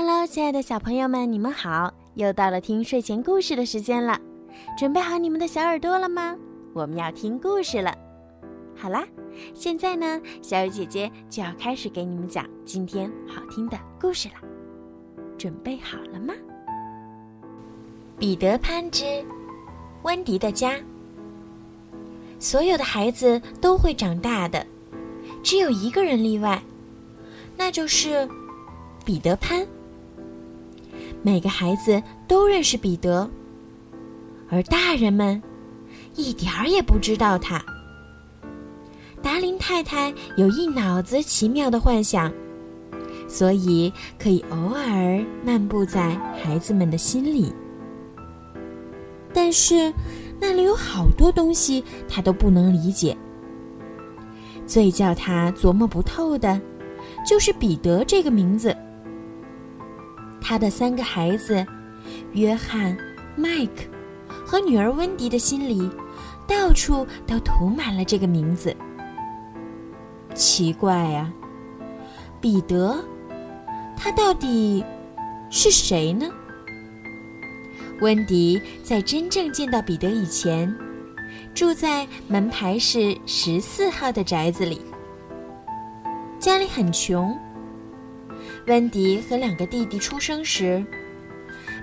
Hello，亲爱的小朋友们，你们好！又到了听睡前故事的时间了，准备好你们的小耳朵了吗？我们要听故事了。好啦，现在呢，小雨姐姐就要开始给你们讲今天好听的故事了。准备好了吗？彼得潘之温迪的家。所有的孩子都会长大的，只有一个人例外，那就是彼得潘。每个孩子都认识彼得，而大人们一点儿也不知道他。达林太太有一脑子奇妙的幻想，所以可以偶尔漫步在孩子们的心里。但是那里有好多东西，他都不能理解。最叫他琢磨不透的，就是彼得这个名字。他的三个孩子，约翰、麦克和女儿温迪的心里，到处都涂满了这个名字。奇怪呀，彼得，他到底是谁呢？温迪在真正见到彼得以前，住在门牌是十四号的宅子里，家里很穷。温迪和两个弟弟出生时，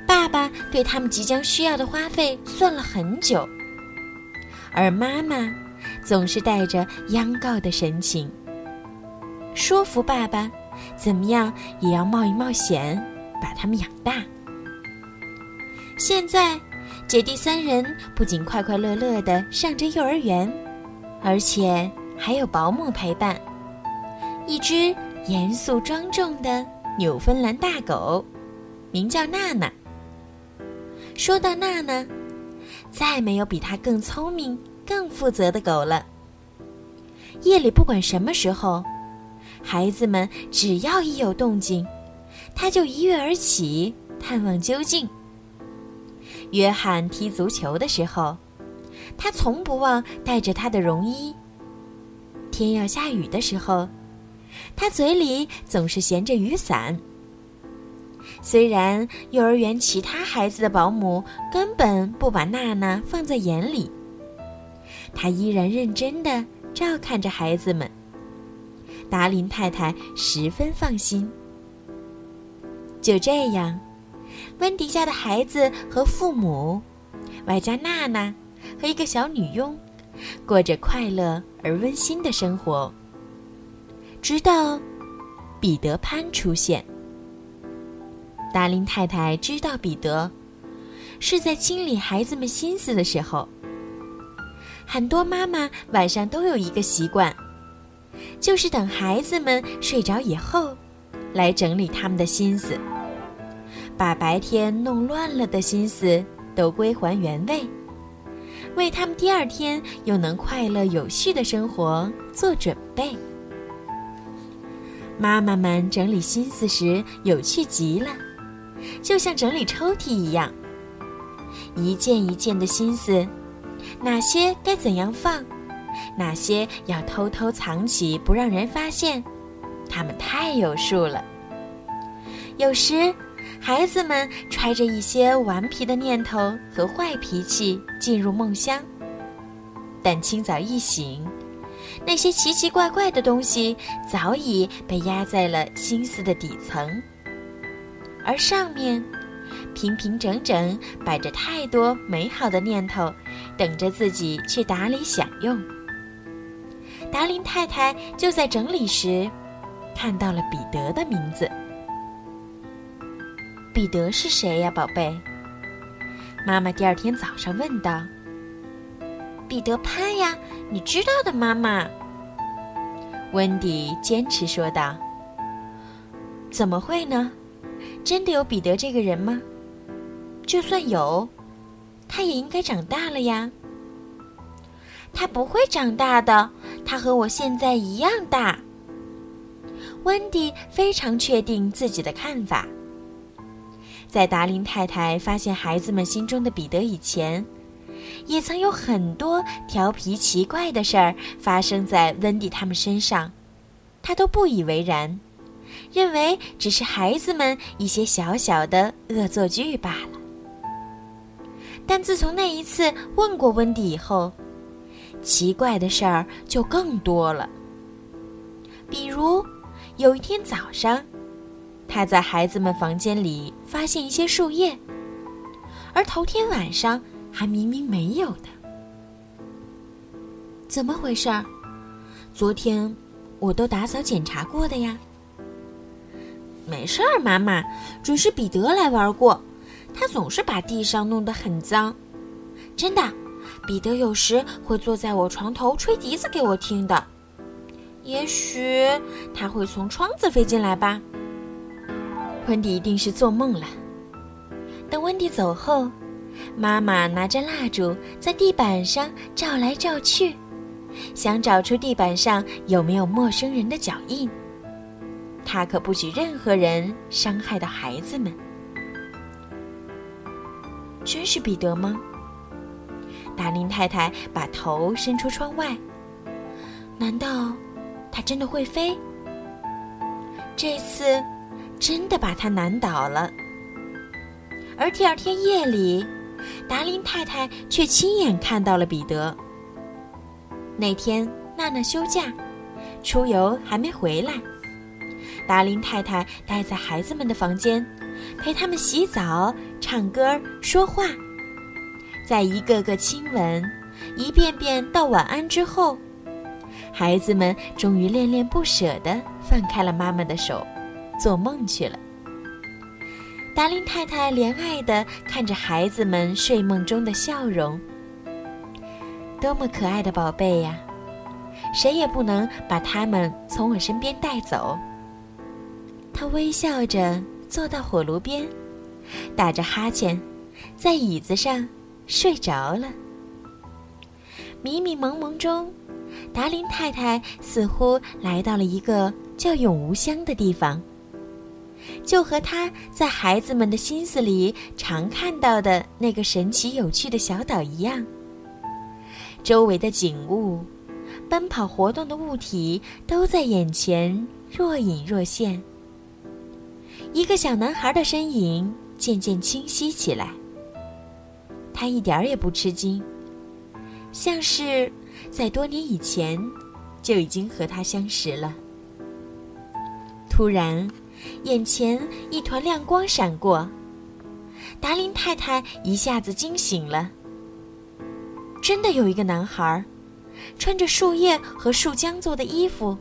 爸爸对他们即将需要的花费算了很久，而妈妈总是带着央告的神情，说服爸爸怎么样也要冒一冒险把他们养大。现在，姐弟三人不仅快快乐乐的上着幼儿园，而且还有保姆陪伴，一只严肃庄重的。纽芬兰大狗，名叫娜娜。说到娜娜，再没有比它更聪明、更负责的狗了。夜里不管什么时候，孩子们只要一有动静，它就一跃而起，探望究竟。约翰踢足球的时候，他从不忘带着他的绒衣。天要下雨的时候。他嘴里总是衔着雨伞。虽然幼儿园其他孩子的保姆根本不把娜娜放在眼里，他依然认真的照看着孩子们。达林太太十分放心。就这样，温迪家的孩子和父母，外加娜娜和一个小女佣，过着快乐而温馨的生活。直到彼得潘出现，达林太太知道彼得是在清理孩子们心思的时候。很多妈妈晚上都有一个习惯，就是等孩子们睡着以后，来整理他们的心思，把白天弄乱了的心思都归还原位，为他们第二天又能快乐有序的生活做准备。妈妈们整理心思时有趣极了，就像整理抽屉一样，一件一件的心思，哪些该怎样放，哪些要偷偷藏起不让人发现，他们太有数了。有时，孩子们揣着一些顽皮的念头和坏脾气进入梦乡，但清早一醒。那些奇奇怪怪的东西早已被压在了心思的底层，而上面平平整整摆着太多美好的念头，等着自己去打理享用。达林太太就在整理时，看到了彼得的名字。彼得是谁呀，宝贝？妈妈第二天早上问道。彼得潘呀，你知道的，妈妈。温迪坚持说道：“怎么会呢？真的有彼得这个人吗？就算有，他也应该长大了呀。他不会长大的，他和我现在一样大。”温迪非常确定自己的看法。在达林太太发现孩子们心中的彼得以前。也曾有很多调皮奇怪的事儿发生在温迪他们身上，他都不以为然，认为只是孩子们一些小小的恶作剧罢了。但自从那一次问过温迪以后，奇怪的事儿就更多了。比如，有一天早上，他在孩子们房间里发现一些树叶，而头天晚上还明明没有的。怎么回事儿？昨天我都打扫检查过的呀。没事儿，妈妈，准是彼得来玩过。他总是把地上弄得很脏，真的。彼得有时会坐在我床头吹笛子给我听的。也许他会从窗子飞进来吧。温迪一定是做梦了。等温迪走后，妈妈拿着蜡烛在地板上照来照去，想找出地板上有没有陌生人的脚印。她可不许任何人伤害到孩子们。真是彼得吗？达林太太把头伸出窗外。难道他真的会飞？这次真的把他难倒了。而第二天夜里，达林太太却亲眼看到了彼得。那天娜娜休假，出游还没回来。达林太太待在孩子们的房间，陪他们洗澡、唱歌、说话，在一个个亲吻、一遍遍道晚安之后，孩子们终于恋恋不舍地放开了妈妈的手，做梦去了。达林太太怜爱地看着孩子们睡梦中的笑容，多么可爱的宝贝呀！谁也不能把他们从我身边带走。他微笑着坐到火炉边，打着哈欠，在椅子上睡着了。迷迷蒙蒙中，达林太太似乎来到了一个叫永无乡的地方，就和他在孩子们的心思里常看到的那个神奇有趣的小岛一样。周围的景物、奔跑活动的物体都在眼前若隐若现。一个小男孩的身影渐渐清晰起来。他一点儿也不吃惊，像是在多年以前就已经和他相识了。突然，眼前一团亮光闪过，达林太太一下子惊醒了。真的有一个男孩，穿着树叶和树浆做的衣服，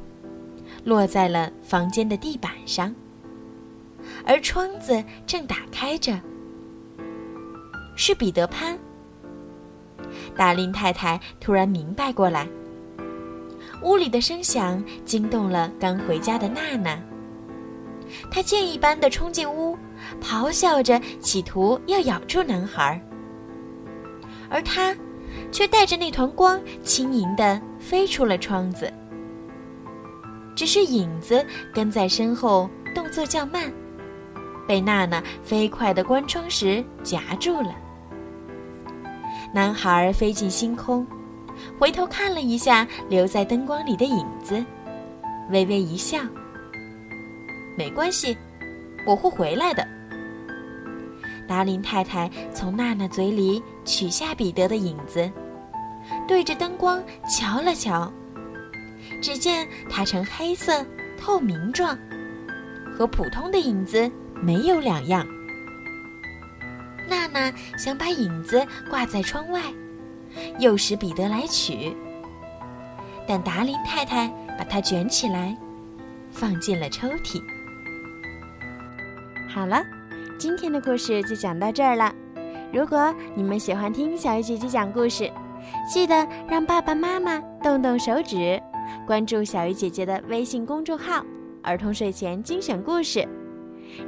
落在了房间的地板上。而窗子正打开着，是彼得潘。达林太太突然明白过来，屋里的声响惊动了刚回家的娜娜。她箭一般的冲进屋，咆哮着企图要咬住男孩，而他却带着那团光轻盈地飞出了窗子，只是影子跟在身后，动作较慢。被娜娜飞快的关窗时夹住了。男孩飞进星空，回头看了一下留在灯光里的影子，微微一笑。没关系，我会回来的。达林太太从娜娜嘴里取下彼得的影子，对着灯光瞧了瞧，只见它呈黑色透明状，和普通的影子。没有两样。娜娜想把影子挂在窗外，诱使彼得来取，但达林太太把它卷起来，放进了抽屉。好了，今天的故事就讲到这儿了。如果你们喜欢听小鱼姐姐讲故事，记得让爸爸妈妈动动手指，关注小鱼姐姐的微信公众号“儿童睡前精选故事”。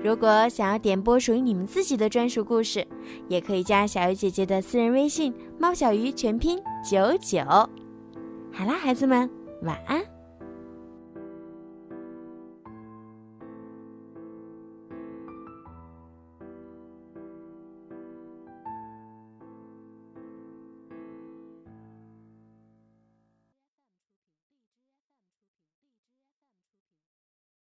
如果想要点播属于你们自己的专属故事，也可以加小鱼姐姐的私人微信“猫小鱼”全拼九九。好啦，孩子们，晚安。